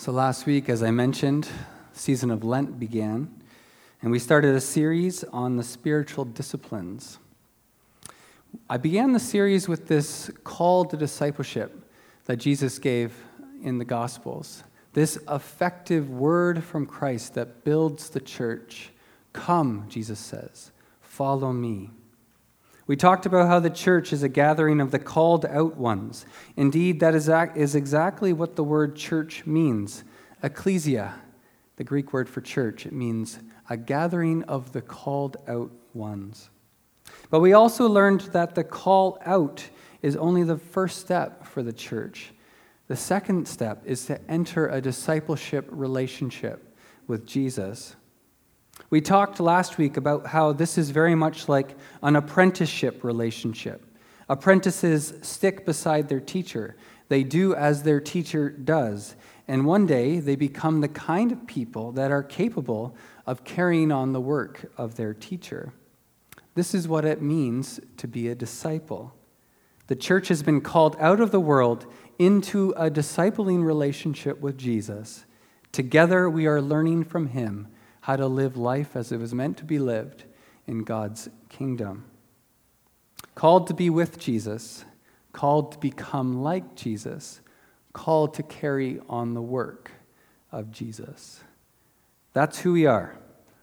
So last week, as I mentioned, season of Lent began, and we started a series on the spiritual disciplines. I began the series with this call to discipleship that Jesus gave in the Gospels. This effective word from Christ that builds the church. Come, Jesus says, follow me. We talked about how the church is a gathering of the called out ones. Indeed, that is, is exactly what the word church means. Ecclesia, the Greek word for church, it means a gathering of the called out ones. But we also learned that the call out is only the first step for the church. The second step is to enter a discipleship relationship with Jesus. We talked last week about how this is very much like an apprenticeship relationship. Apprentices stick beside their teacher, they do as their teacher does. And one day they become the kind of people that are capable of carrying on the work of their teacher. This is what it means to be a disciple. The church has been called out of the world into a discipling relationship with Jesus. Together we are learning from him how to live life as it was meant to be lived in God's kingdom. Called to be with Jesus, called to become like Jesus, called to carry on the work of Jesus. That's who we are.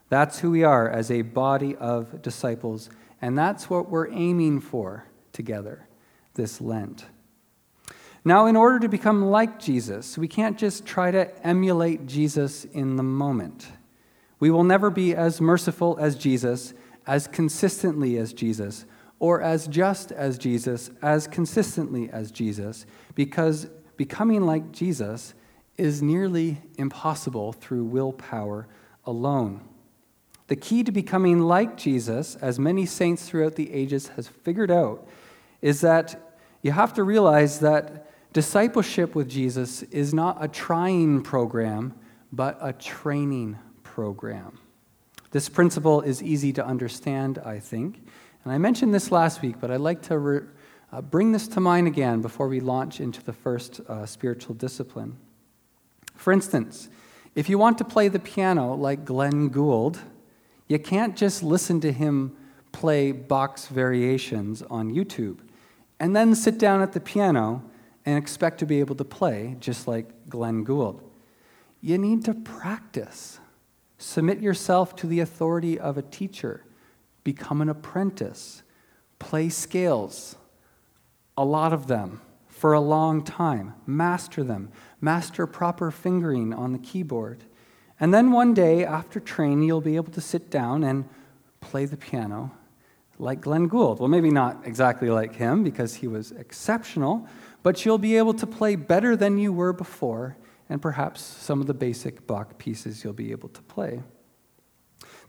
That's who we are as a body of disciples. And that's what we're aiming for together this Lent. Now, in order to become like Jesus, we can't just try to emulate Jesus in the moment. We will never be as merciful as Jesus, as consistently as Jesus, or as just as Jesus, as consistently as Jesus, because becoming like Jesus is nearly impossible through willpower alone. The key to becoming like Jesus, as many saints throughout the ages has figured out, is that you have to realize that discipleship with Jesus is not a trying program, but a training program. This principle is easy to understand, I think. And I mentioned this last week, but I'd like to re- uh, bring this to mind again before we launch into the first uh, spiritual discipline. For instance, if you want to play the piano like Glenn Gould, you can't just listen to him play Bach's variations on YouTube and then sit down at the piano and expect to be able to play just like Glenn Gould. You need to practice. Submit yourself to the authority of a teacher. Become an apprentice. Play scales, a lot of them, for a long time. Master them. Master proper fingering on the keyboard. And then one day, after training, you'll be able to sit down and play the piano like Glenn Gould. Well, maybe not exactly like him because he was exceptional, but you'll be able to play better than you were before and perhaps some of the basic Bach pieces you'll be able to play.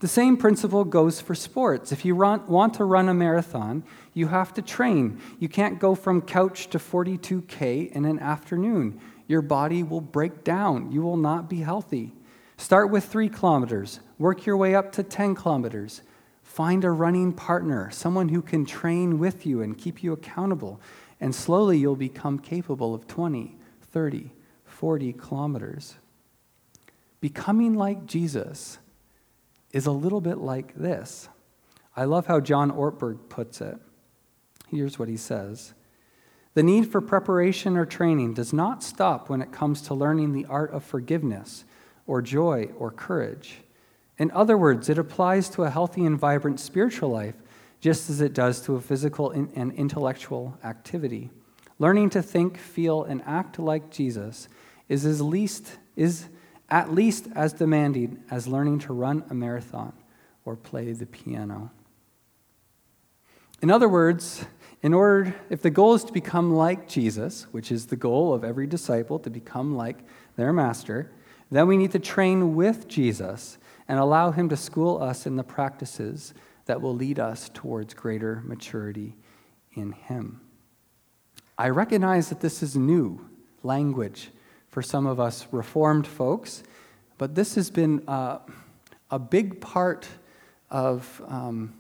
The same principle goes for sports. If you want to run a marathon, you have to train. You can't go from couch to 42K in an afternoon. Your body will break down. You will not be healthy. Start with three kilometers, work your way up to 10 kilometers. Find a running partner, someone who can train with you and keep you accountable. And slowly you'll become capable of 20, 30, 40 kilometers. Becoming like Jesus is a little bit like this. I love how John Ortberg puts it. Here's what he says The need for preparation or training does not stop when it comes to learning the art of forgiveness or joy or courage. In other words, it applies to a healthy and vibrant spiritual life just as it does to a physical and intellectual activity. Learning to think, feel, and act like Jesus is, as least, is at least as demanding as learning to run a marathon or play the piano. In other words, in order, if the goal is to become like Jesus, which is the goal of every disciple, to become like their master, then we need to train with Jesus and allow him to school us in the practices that will lead us towards greater maturity in him. I recognize that this is new language for some of us Reformed folks, but this has been uh, a big part of um,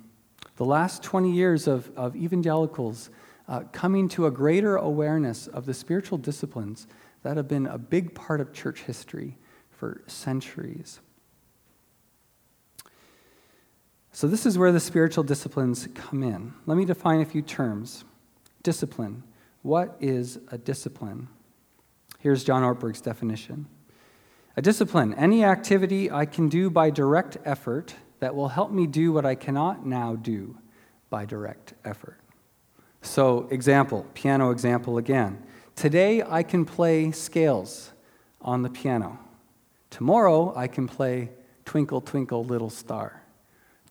the last 20 years of, of evangelicals uh, coming to a greater awareness of the spiritual disciplines that have been a big part of church history for centuries. So, this is where the spiritual disciplines come in. Let me define a few terms. Discipline. What is a discipline? Here's John Ortberg's definition A discipline, any activity I can do by direct effort that will help me do what I cannot now do by direct effort. So, example, piano example again. Today I can play scales on the piano. Tomorrow I can play Twinkle, Twinkle, Little Star.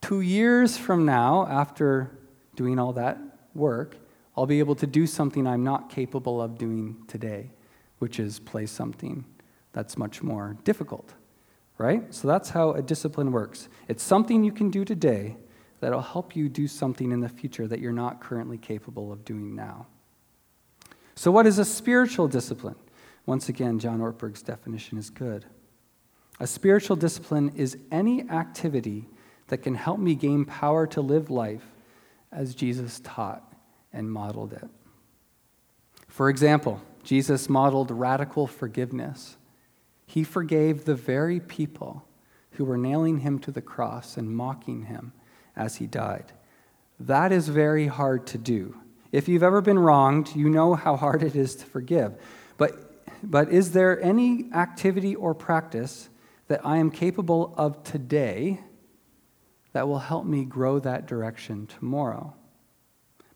Two years from now, after doing all that work, I'll be able to do something I'm not capable of doing today, which is play something that's much more difficult, right? So that's how a discipline works. It's something you can do today that'll help you do something in the future that you're not currently capable of doing now. So, what is a spiritual discipline? Once again, John Ortberg's definition is good. A spiritual discipline is any activity that can help me gain power to live life as Jesus taught and modeled it. For example, Jesus modeled radical forgiveness. He forgave the very people who were nailing him to the cross and mocking him as he died. That is very hard to do. If you've ever been wronged, you know how hard it is to forgive. But, but is there any activity or practice that I am capable of today that will help me grow that direction tomorrow?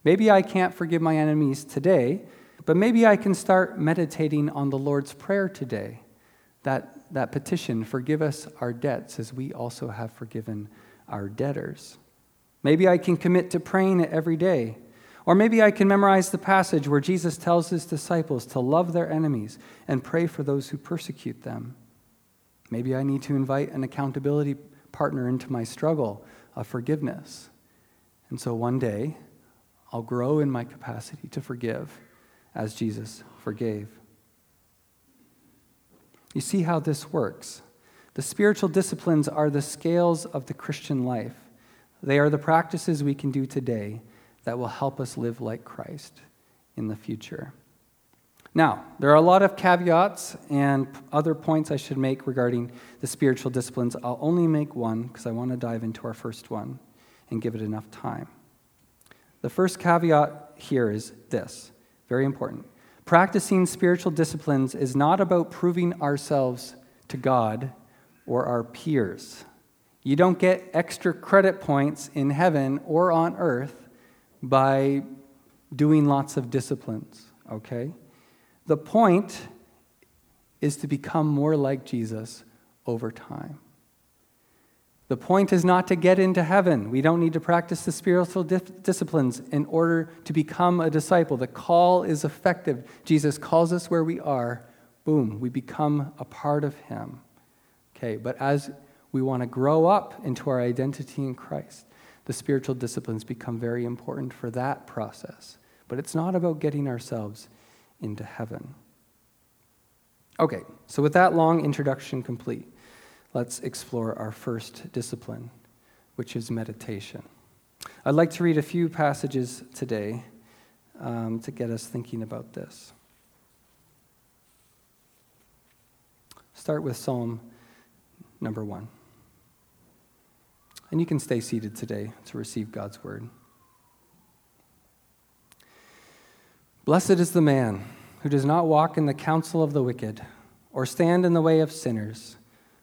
Maybe I can't forgive my enemies today, but maybe I can start meditating on the Lord's Prayer today. That, that petition, forgive us our debts as we also have forgiven our debtors. Maybe I can commit to praying it every day. Or maybe I can memorize the passage where Jesus tells his disciples to love their enemies and pray for those who persecute them. Maybe I need to invite an accountability partner into my struggle of forgiveness. And so one day, I'll grow in my capacity to forgive as Jesus forgave. You see how this works. The spiritual disciplines are the scales of the Christian life. They are the practices we can do today that will help us live like Christ in the future. Now, there are a lot of caveats and other points I should make regarding the spiritual disciplines. I'll only make one because I want to dive into our first one and give it enough time. The first caveat here is this very important. Practicing spiritual disciplines is not about proving ourselves to God or our peers. You don't get extra credit points in heaven or on earth by doing lots of disciplines, okay? The point is to become more like Jesus over time. The point is not to get into heaven. We don't need to practice the spiritual disciplines in order to become a disciple. The call is effective. Jesus calls us where we are. Boom, we become a part of Him. Okay, but as we want to grow up into our identity in Christ, the spiritual disciplines become very important for that process. But it's not about getting ourselves into heaven. Okay, so with that long introduction complete, let's explore our first discipline, which is meditation. I'd like to read a few passages today um, to get us thinking about this. Start with Psalm number one. And you can stay seated today to receive God's word. Blessed is the man who does not walk in the counsel of the wicked, or stand in the way of sinners,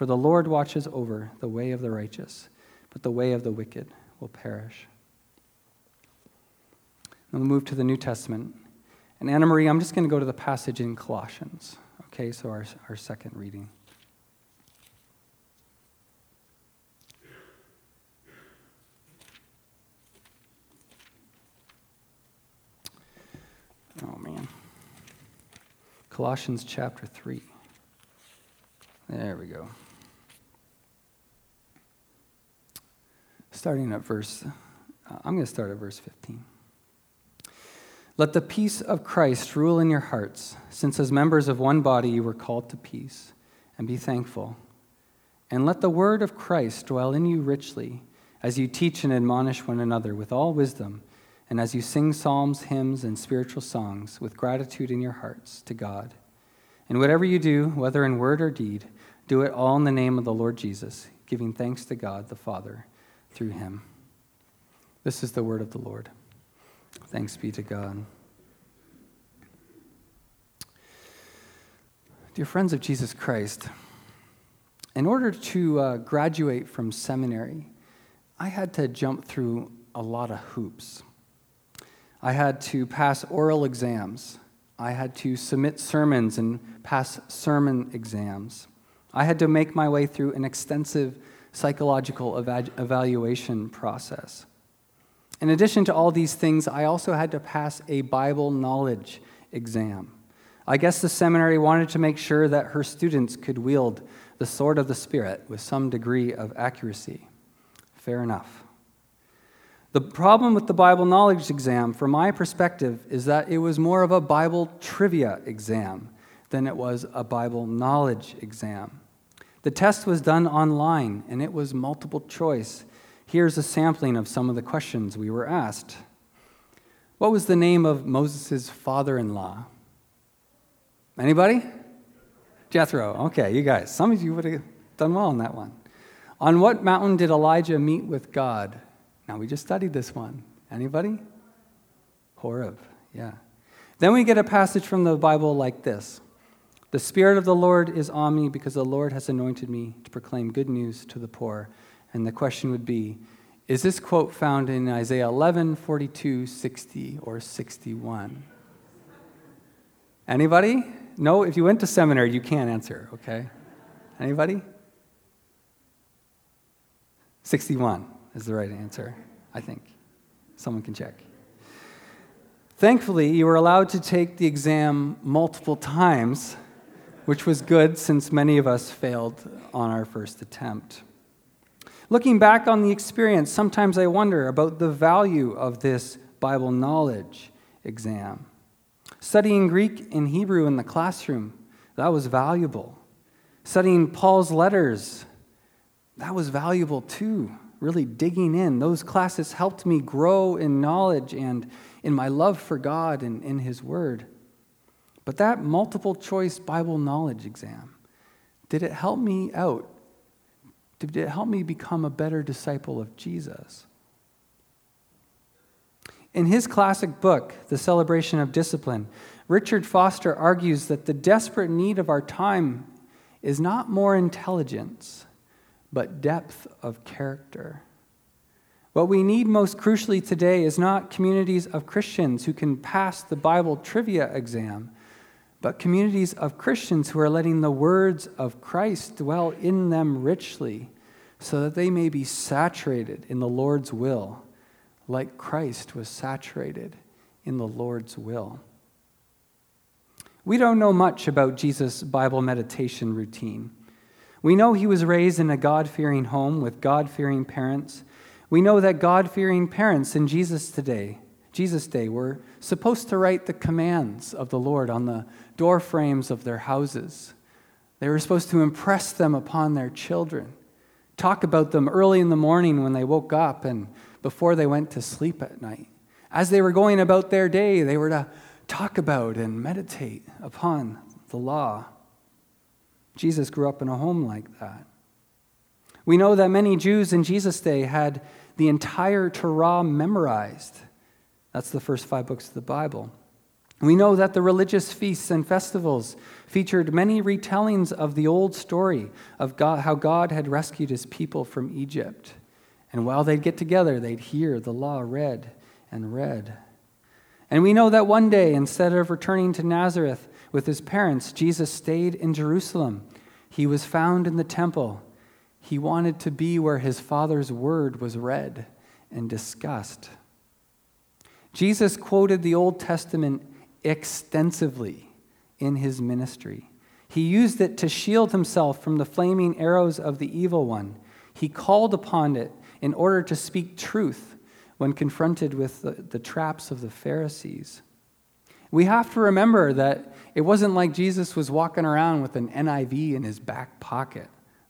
For the Lord watches over the way of the righteous, but the way of the wicked will perish. And we'll move to the New Testament. And Anna Marie, I'm just going to go to the passage in Colossians. Okay, so our, our second reading. Oh, man. Colossians chapter 3. There we go. Starting at verse, uh, I'm going to start at verse 15. Let the peace of Christ rule in your hearts, since as members of one body you were called to peace, and be thankful. And let the word of Christ dwell in you richly, as you teach and admonish one another with all wisdom, and as you sing psalms, hymns, and spiritual songs with gratitude in your hearts to God. And whatever you do, whether in word or deed, do it all in the name of the Lord Jesus, giving thanks to God the Father through him. This is the word of the Lord. Thanks be to God. Dear friends of Jesus Christ, in order to uh, graduate from seminary, I had to jump through a lot of hoops. I had to pass oral exams. I had to submit sermons and pass sermon exams. I had to make my way through an extensive psychological eva- evaluation process. In addition to all these things, I also had to pass a Bible knowledge exam. I guess the seminary wanted to make sure that her students could wield the sword of the Spirit with some degree of accuracy. Fair enough. The problem with the Bible knowledge exam, from my perspective, is that it was more of a Bible trivia exam than it was a Bible knowledge exam. The test was done online and it was multiple choice. Here's a sampling of some of the questions we were asked. What was the name of Moses' father in law? Anybody? Jethro. Okay, you guys. Some of you would have done well on that one. On what mountain did Elijah meet with God? Now, we just studied this one. Anybody? Horeb. Yeah. Then we get a passage from the Bible like this The Spirit of the Lord is on me because the Lord has anointed me to proclaim good news to the poor. And the question would be Is this quote found in Isaiah 11, 42, 60, or 61? Anybody? No, if you went to seminary, you can't answer, okay? Anybody? 61 is the right answer, I think. Someone can check. Thankfully, you were allowed to take the exam multiple times, which was good since many of us failed on our first attempt. Looking back on the experience, sometimes I wonder about the value of this Bible knowledge exam. Studying Greek and Hebrew in the classroom, that was valuable. Studying Paul's letters, that was valuable too. Really digging in. Those classes helped me grow in knowledge and in my love for God and in His Word. But that multiple choice Bible knowledge exam, did it help me out? Did it help me become a better disciple of Jesus? In his classic book, The Celebration of Discipline, Richard Foster argues that the desperate need of our time is not more intelligence, but depth of character. What we need most crucially today is not communities of Christians who can pass the Bible trivia exam, but communities of Christians who are letting the words of Christ dwell in them richly so that they may be saturated in the Lord's will like Christ was saturated in the Lord's will. We don't know much about Jesus' Bible meditation routine. We know he was raised in a God fearing home with God fearing parents. We know that God fearing parents in Jesus today, Jesus' day, were supposed to write the commands of the Lord on the door frames of their houses. They were supposed to impress them upon their children, talk about them early in the morning when they woke up and before they went to sleep at night. As they were going about their day, they were to talk about and meditate upon the law. Jesus grew up in a home like that. We know that many Jews in Jesus' day had the entire Torah memorized. That's the first five books of the Bible. We know that the religious feasts and festivals featured many retellings of the old story of God, how God had rescued his people from Egypt. And while they'd get together, they'd hear the law read and read. And we know that one day, instead of returning to Nazareth with his parents, Jesus stayed in Jerusalem. He was found in the temple. He wanted to be where his Father's word was read and discussed. Jesus quoted the Old Testament extensively in his ministry. He used it to shield himself from the flaming arrows of the evil one. He called upon it in order to speak truth when confronted with the, the traps of the Pharisees. We have to remember that it wasn't like Jesus was walking around with an NIV in his back pocket,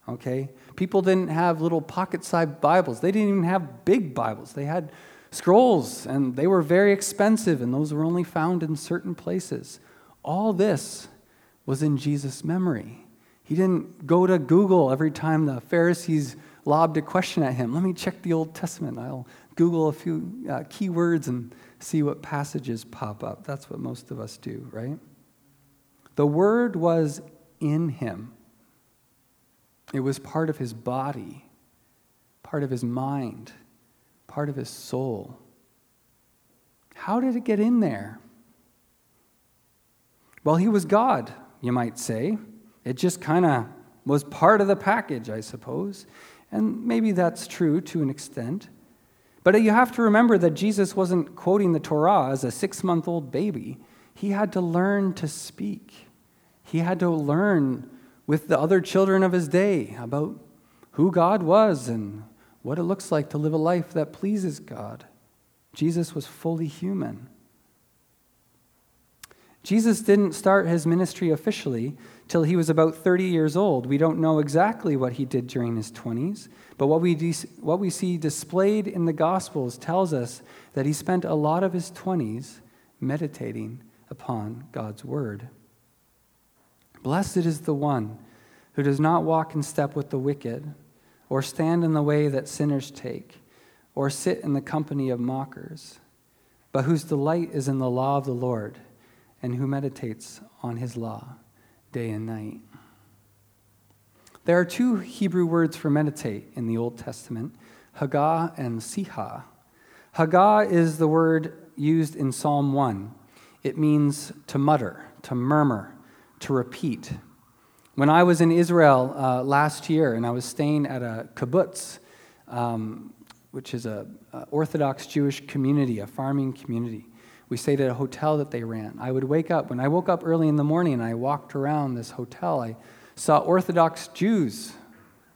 okay? People didn't have little pocket sized Bibles, they didn't even have big Bibles. They had scrolls, and they were very expensive, and those were only found in certain places. All this was in Jesus' memory. He didn't go to Google every time the Pharisees lobbed a question at him. Let me check the Old Testament. I'll Google a few uh, keywords and see what passages pop up. That's what most of us do, right? The Word was in him, it was part of his body, part of his mind, part of his soul. How did it get in there? Well, he was God, you might say. It just kind of was part of the package, I suppose. And maybe that's true to an extent. But you have to remember that Jesus wasn't quoting the Torah as a six month old baby. He had to learn to speak. He had to learn with the other children of his day about who God was and what it looks like to live a life that pleases God. Jesus was fully human. Jesus didn't start his ministry officially till he was about 30 years old. We don't know exactly what he did during his 20s, but what we, what we see displayed in the Gospels tells us that he spent a lot of his 20s meditating upon God's Word. Blessed is the one who does not walk in step with the wicked, or stand in the way that sinners take, or sit in the company of mockers, but whose delight is in the law of the Lord, and who meditates on his law day and night. There are two Hebrew words for meditate in the Old Testament Haggah and Sihah. Haggah is the word used in Psalm 1. It means to mutter, to murmur, to repeat. When I was in Israel uh, last year and I was staying at a kibbutz, um, which is an Orthodox Jewish community, a farming community, we stayed at a hotel that they ran. I would wake up, when I woke up early in the morning and I walked around this hotel, I saw Orthodox Jews,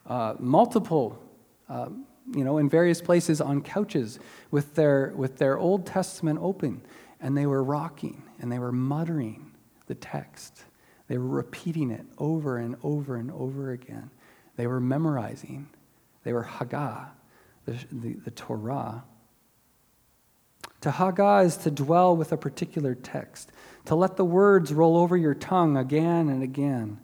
uh, multiple, uh, you know, in various places on couches with their, with their Old Testament open, and they were rocking and they were muttering the text. They were repeating it over and over and over again. They were memorizing. They were Haggah, the, the, the Torah. To Haggah is to dwell with a particular text, to let the words roll over your tongue again and again.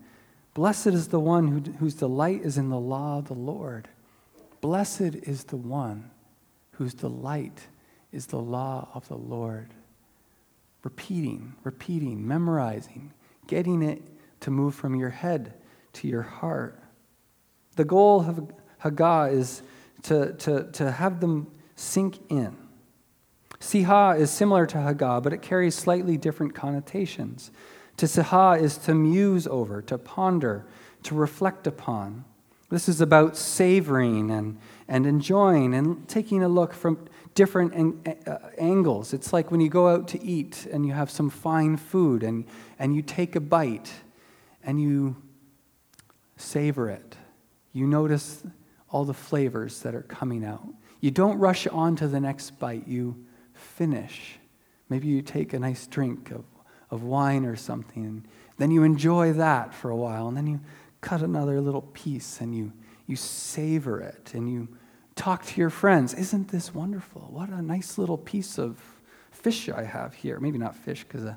Blessed is the one who, whose delight is in the law of the Lord. Blessed is the one whose delight is the law of the Lord. Repeating, repeating, memorizing, getting it to move from your head to your heart. The goal of Haggah is to, to, to have them sink in. Siha is similar to Haggah, but it carries slightly different connotations. To Siha is to muse over, to ponder, to reflect upon. This is about savoring and, and enjoying and taking a look from different an, uh, angles. It's like when you go out to eat and you have some fine food and, and you take a bite and you savor it. You notice all the flavors that are coming out. You don't rush on to the next bite. You finish. Maybe you take a nice drink of, of wine or something, then you enjoy that for a while, and then you cut another little piece and you, you savor it and you talk to your friends. Isn't this wonderful? What a nice little piece of fish I have here. Maybe not fish because uh,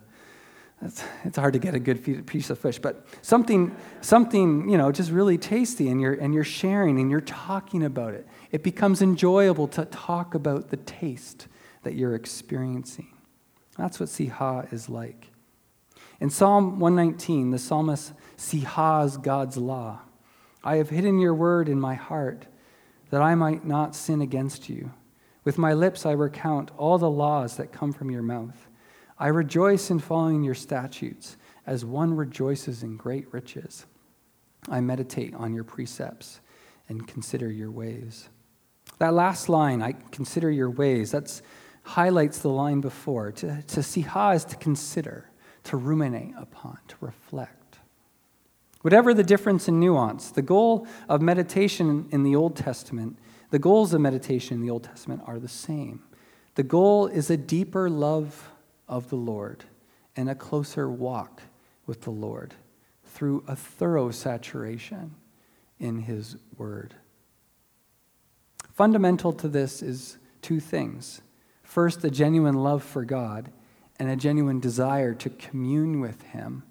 it's hard to get a good piece of fish, but something, something, you know, just really tasty, and you're, and you're sharing and you're talking about it. It becomes enjoyable to talk about the taste that you're experiencing. That's what Siha is like. In Psalm 119, the psalmist Sihas God's law. I have hidden your word in my heart that I might not sin against you. With my lips I recount all the laws that come from your mouth. I rejoice in following your statutes as one rejoices in great riches. I meditate on your precepts and consider your ways. That last line, I consider your ways, that highlights the line before. To, to siha is to consider, to ruminate upon, to reflect. Whatever the difference in nuance, the goal of meditation in the Old Testament, the goals of meditation in the Old Testament are the same. The goal is a deeper love of the Lord and a closer walk with the Lord through a thorough saturation in His Word. Fundamental to this is two things. First, a genuine love for God and a genuine desire to commune with Him.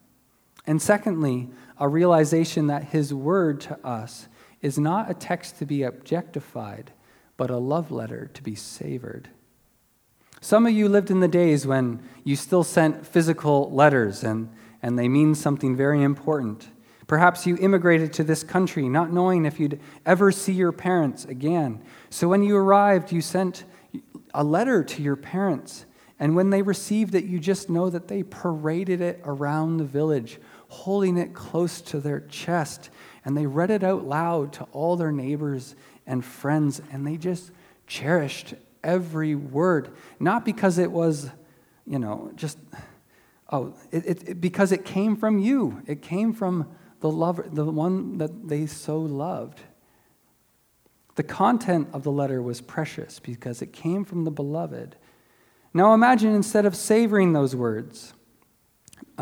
And secondly, a realization that His Word to us is not a text to be objectified, but a love letter to be savored. Some of you lived in the days when you still sent physical letters and, and they mean something very important. Perhaps you immigrated to this country not knowing if you'd ever see your parents again. So when you arrived, you sent a letter to your parents. And when they received it, you just know that they paraded it around the village, holding it close to their chest. And they read it out loud to all their neighbors and friends. And they just cherished every word, not because it was, you know, just, oh, it, it, because it came from you. It came from the lover, the one that they so loved. The content of the letter was precious because it came from the beloved. Now imagine instead of savoring those words,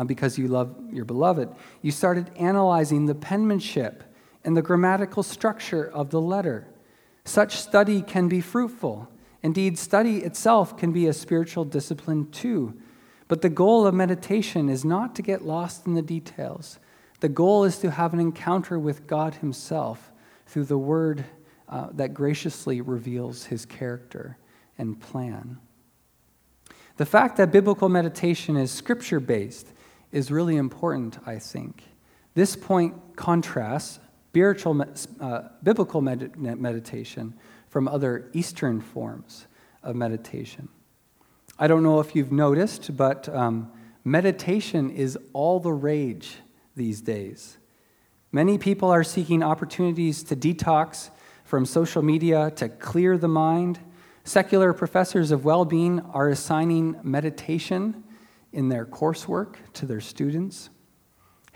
because you love your beloved, you started analyzing the penmanship and the grammatical structure of the letter. Such study can be fruitful. Indeed, study itself can be a spiritual discipline too. But the goal of meditation is not to get lost in the details, the goal is to have an encounter with God Himself through the Word uh, that graciously reveals His character and plan. The fact that biblical meditation is scripture based is really important, I think. This point contrasts spiritual, uh, biblical med- meditation from other Eastern forms of meditation. I don't know if you've noticed, but um, meditation is all the rage these days. Many people are seeking opportunities to detox from social media to clear the mind. Secular professors of well being are assigning meditation in their coursework to their students.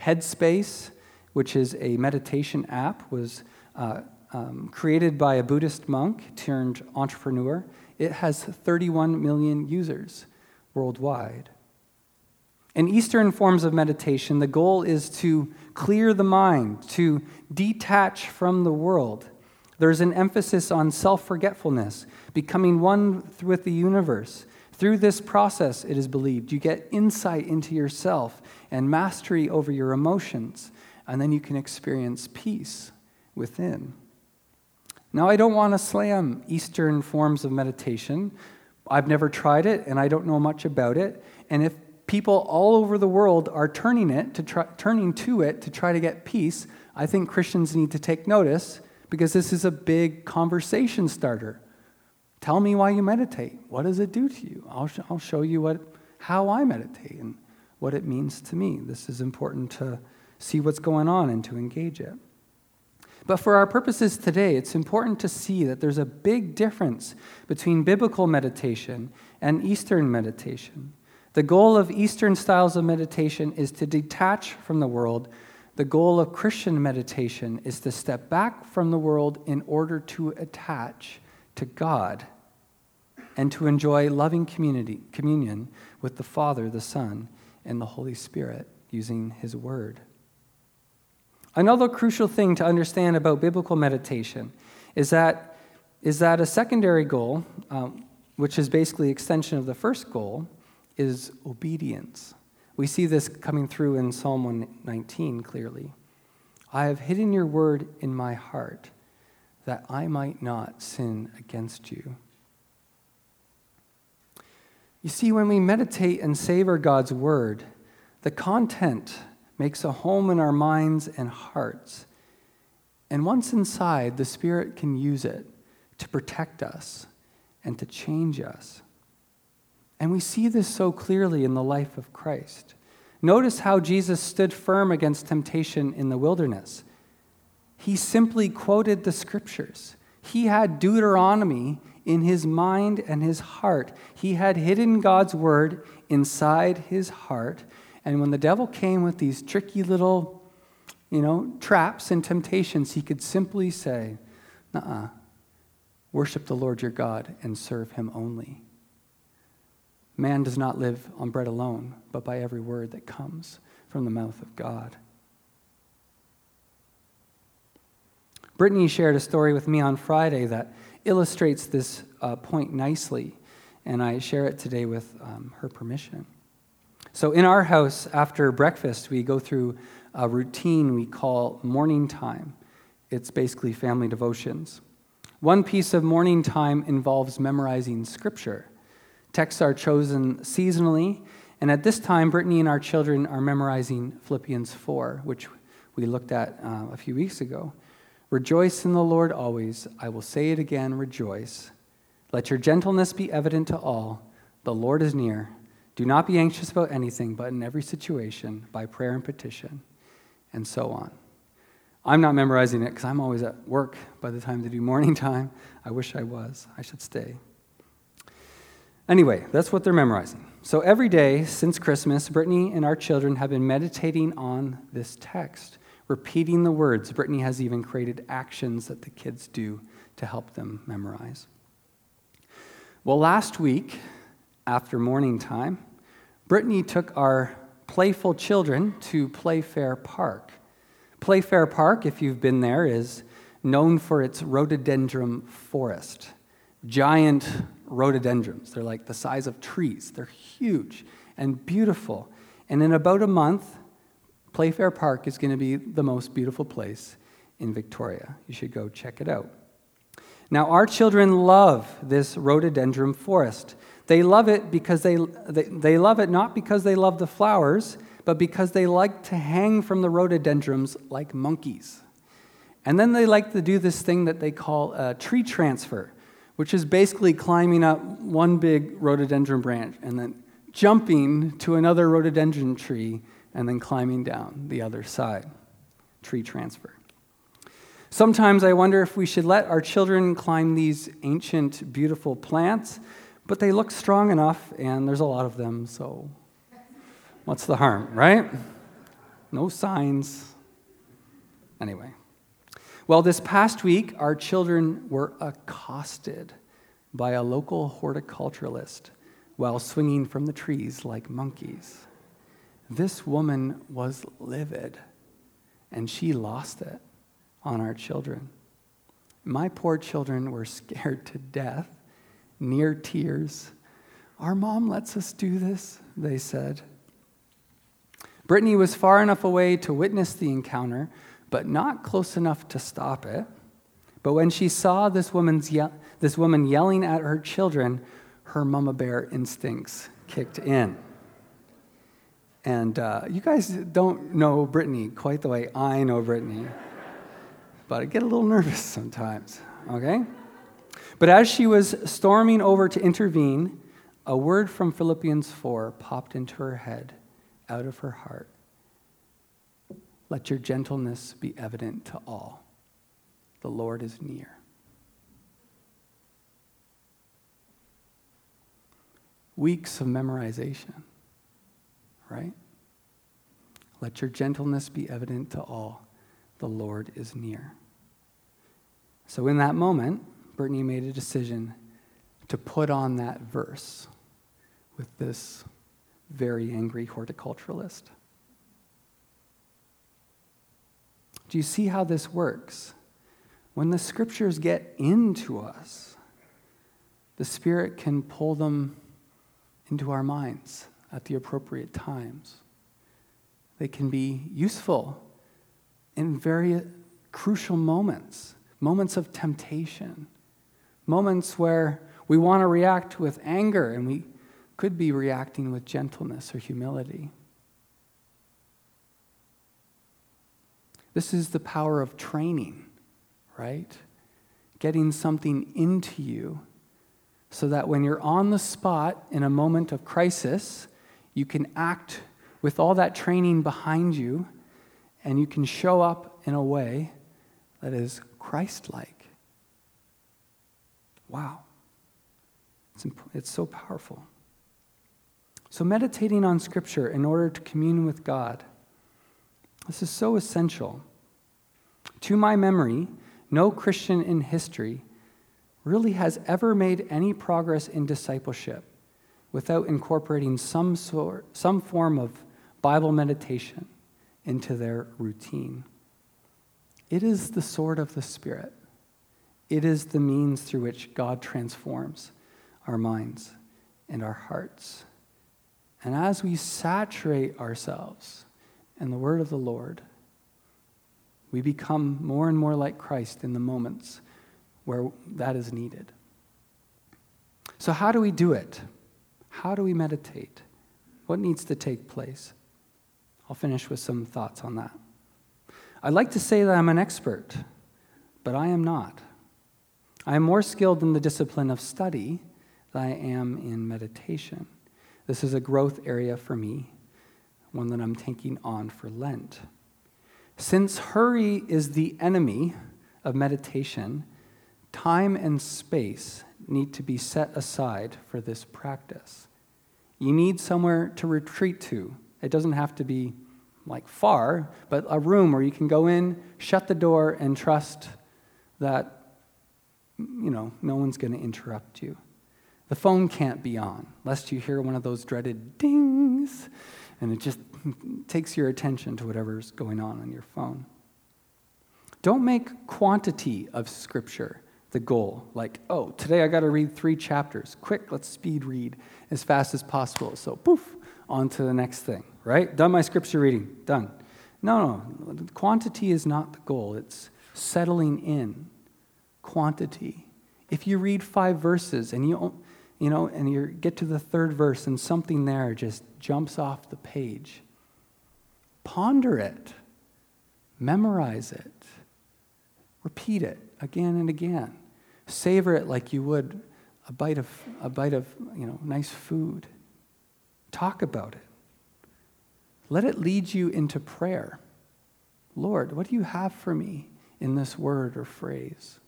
Headspace, which is a meditation app, was uh, um, created by a Buddhist monk turned entrepreneur. It has 31 million users worldwide. In Eastern forms of meditation, the goal is to clear the mind, to detach from the world. There's an emphasis on self forgetfulness, becoming one with the universe. Through this process, it is believed, you get insight into yourself and mastery over your emotions, and then you can experience peace within. Now, I don't want to slam Eastern forms of meditation. I've never tried it, and I don't know much about it. And if people all over the world are turning it to try, turning to it to try to get peace, I think Christians need to take notice because this is a big conversation starter. Tell me why you meditate. What does it do to you? I'll, sh- I'll show you what, how I meditate and what it means to me. This is important to see what's going on and to engage it. But for our purposes today, it's important to see that there's a big difference between biblical meditation and Eastern meditation. The goal of Eastern styles of meditation is to detach from the world. The goal of Christian meditation is to step back from the world in order to attach to God and to enjoy loving community, communion with the Father, the Son, and the Holy Spirit using His Word. Another crucial thing to understand about biblical meditation is that, is that a secondary goal, um, which is basically extension of the first goal, is obedience. We see this coming through in Psalm 119 clearly. I have hidden your word in my heart that I might not sin against you. You see, when we meditate and savor God's word, the content makes a home in our minds and hearts. And once inside, the Spirit can use it to protect us and to change us. And we see this so clearly in the life of Christ. Notice how Jesus stood firm against temptation in the wilderness. He simply quoted the scriptures. He had Deuteronomy in his mind and his heart. He had hidden God's word inside his heart. And when the devil came with these tricky little you know, traps and temptations, he could simply say, uh worship the Lord your God and serve him only. Man does not live on bread alone, but by every word that comes from the mouth of God. Brittany shared a story with me on Friday that illustrates this uh, point nicely, and I share it today with um, her permission. So, in our house, after breakfast, we go through a routine we call morning time. It's basically family devotions. One piece of morning time involves memorizing scripture. Texts are chosen seasonally, and at this time, Brittany and our children are memorizing Philippians 4, which we looked at uh, a few weeks ago. Rejoice in the Lord always. I will say it again, rejoice. Let your gentleness be evident to all. The Lord is near. Do not be anxious about anything, but in every situation, by prayer and petition, and so on. I'm not memorizing it because I'm always at work by the time they do morning time. I wish I was. I should stay. Anyway, that's what they're memorizing. So every day since Christmas, Brittany and our children have been meditating on this text, repeating the words. Brittany has even created actions that the kids do to help them memorize. Well, last week, after morning time, Brittany took our playful children to Playfair Park. Playfair Park, if you've been there, is known for its rhododendron forest. Giant rhododendrons. They're like the size of trees, they're huge and beautiful. And in about a month, Playfair Park is going to be the most beautiful place in Victoria. You should go check it out. Now, our children love this rhododendron forest. They love it because they, they, they love it not because they love the flowers, but because they like to hang from the rhododendrons like monkeys. And then they like to do this thing that they call a tree transfer, which is basically climbing up one big rhododendron branch and then jumping to another rhododendron tree and then climbing down the other side. Tree transfer. Sometimes I wonder if we should let our children climb these ancient, beautiful plants, but they look strong enough, and there's a lot of them, so What's the harm, right? No signs. Anyway. Well, this past week, our children were accosted by a local horticulturalist while swinging from the trees like monkeys. This woman was livid, and she lost it on our children. My poor children were scared to death, near tears. Our mom lets us do this, they said. Brittany was far enough away to witness the encounter, but not close enough to stop it. But when she saw this, woman's ye- this woman yelling at her children, her mama bear instincts kicked in. And uh, you guys don't know Brittany quite the way I know Brittany, but I get a little nervous sometimes, okay? But as she was storming over to intervene, a word from Philippians 4 popped into her head out of her heart. Let your gentleness be evident to all. The Lord is near. Weeks of memorization, right? Let your gentleness be evident to all. The Lord is near. So, in that moment, Brittany made a decision to put on that verse with this very angry horticulturalist. Do you see how this works? When the scriptures get into us, the Spirit can pull them into our minds at the appropriate times. They can be useful in very crucial moments, moments of temptation, moments where we want to react with anger and we could be reacting with gentleness or humility. This is the power of training, right? Getting something into you so that when you're on the spot in a moment of crisis, you can act with all that training behind you and you can show up in a way that is Christ like. Wow. It's, imp- it's so powerful. So, meditating on Scripture in order to commune with God, This is so essential. To my memory, no Christian in history really has ever made any progress in discipleship without incorporating some, sort, some form of Bible meditation into their routine. It is the sword of the Spirit. It is the means through which God transforms our minds and our hearts. And as we saturate ourselves in the word of the Lord, we become more and more like Christ in the moments where that is needed. So, how do we do it? How do we meditate? What needs to take place? I'll finish with some thoughts on that. I'd like to say that I'm an expert, but I am not. I am more skilled in the discipline of study than I am in meditation. This is a growth area for me, one that I'm taking on for Lent. Since hurry is the enemy of meditation, time and space need to be set aside for this practice. You need somewhere to retreat to. It doesn't have to be like far, but a room where you can go in, shut the door, and trust that you know no one's going to interrupt you. The phone can't be on, lest you hear one of those dreaded dings, and it just takes your attention to whatever's going on on your phone. Don't make quantity of Scripture the goal. Like, oh, today I got to read three chapters. Quick, let's speed read as fast as possible. So, poof, on to the next thing, right? Done my Scripture reading, done. No, no, quantity is not the goal, it's settling in. Quantity. If you read five verses and you you know, and you get to the third verse and something there just jumps off the page. Ponder it, memorize it, repeat it again and again. Savor it like you would a bite of, a bite of you know, nice food. Talk about it. Let it lead you into prayer. Lord, what do you have for me in this word or phrase?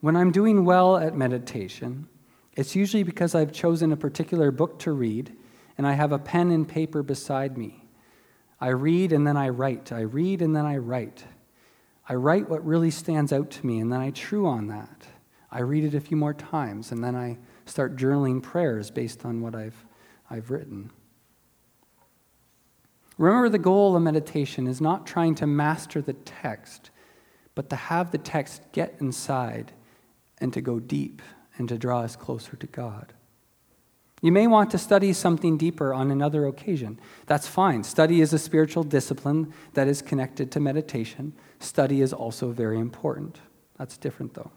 When I'm doing well at meditation, it's usually because I've chosen a particular book to read and I have a pen and paper beside me. I read and then I write. I read and then I write. I write what really stands out to me and then I chew on that. I read it a few more times and then I start journaling prayers based on what I've, I've written. Remember, the goal of meditation is not trying to master the text, but to have the text get inside and to go deep and to draw us closer to God. You may want to study something deeper on another occasion. That's fine. Study is a spiritual discipline that is connected to meditation. Study is also very important. That's different, though.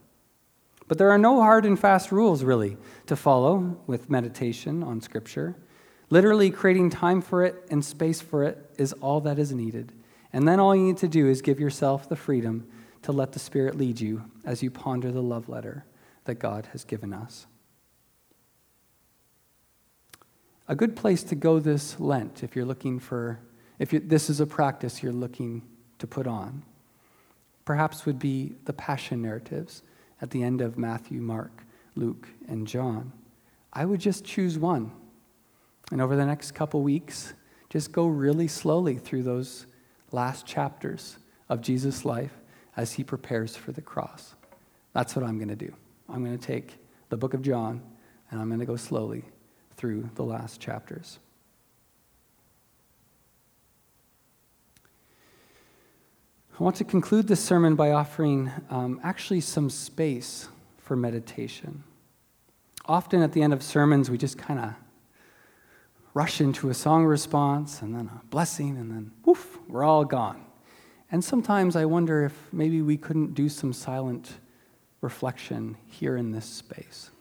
But there are no hard and fast rules, really, to follow with meditation on Scripture. Literally, creating time for it and space for it is all that is needed. And then all you need to do is give yourself the freedom to let the Spirit lead you as you ponder the love letter that God has given us. A good place to go this Lent, if you're looking for, if this is a practice you're looking to put on, perhaps would be the Passion narratives at the end of Matthew, Mark, Luke, and John. I would just choose one. And over the next couple weeks, just go really slowly through those last chapters of Jesus' life as he prepares for the cross. That's what I'm going to do. I'm going to take the book of John and I'm going to go slowly through the last chapters. I want to conclude this sermon by offering um, actually some space for meditation. Often at the end of sermons, we just kind of rush into a song response and then a blessing, and then woof, we're all gone. And sometimes I wonder if maybe we couldn't do some silent reflection here in this space.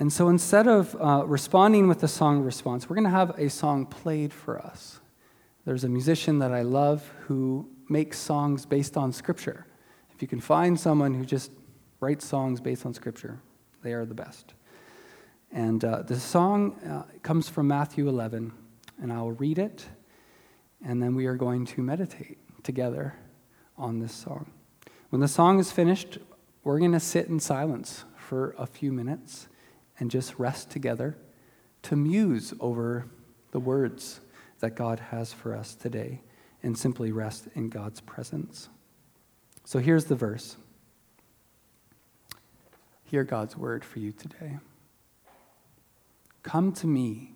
And so instead of uh, responding with a song response, we're going to have a song played for us. There's a musician that I love who makes songs based on Scripture. If you can find someone who just writes songs based on Scripture, they are the best. And uh, the song uh, comes from Matthew 11, and I'll read it and then we are going to meditate together on this song. When the song is finished, we're going to sit in silence for a few minutes and just rest together to muse over the words that God has for us today, and simply rest in God's presence. So here's the verse. Hear God's word for you today. Come to me,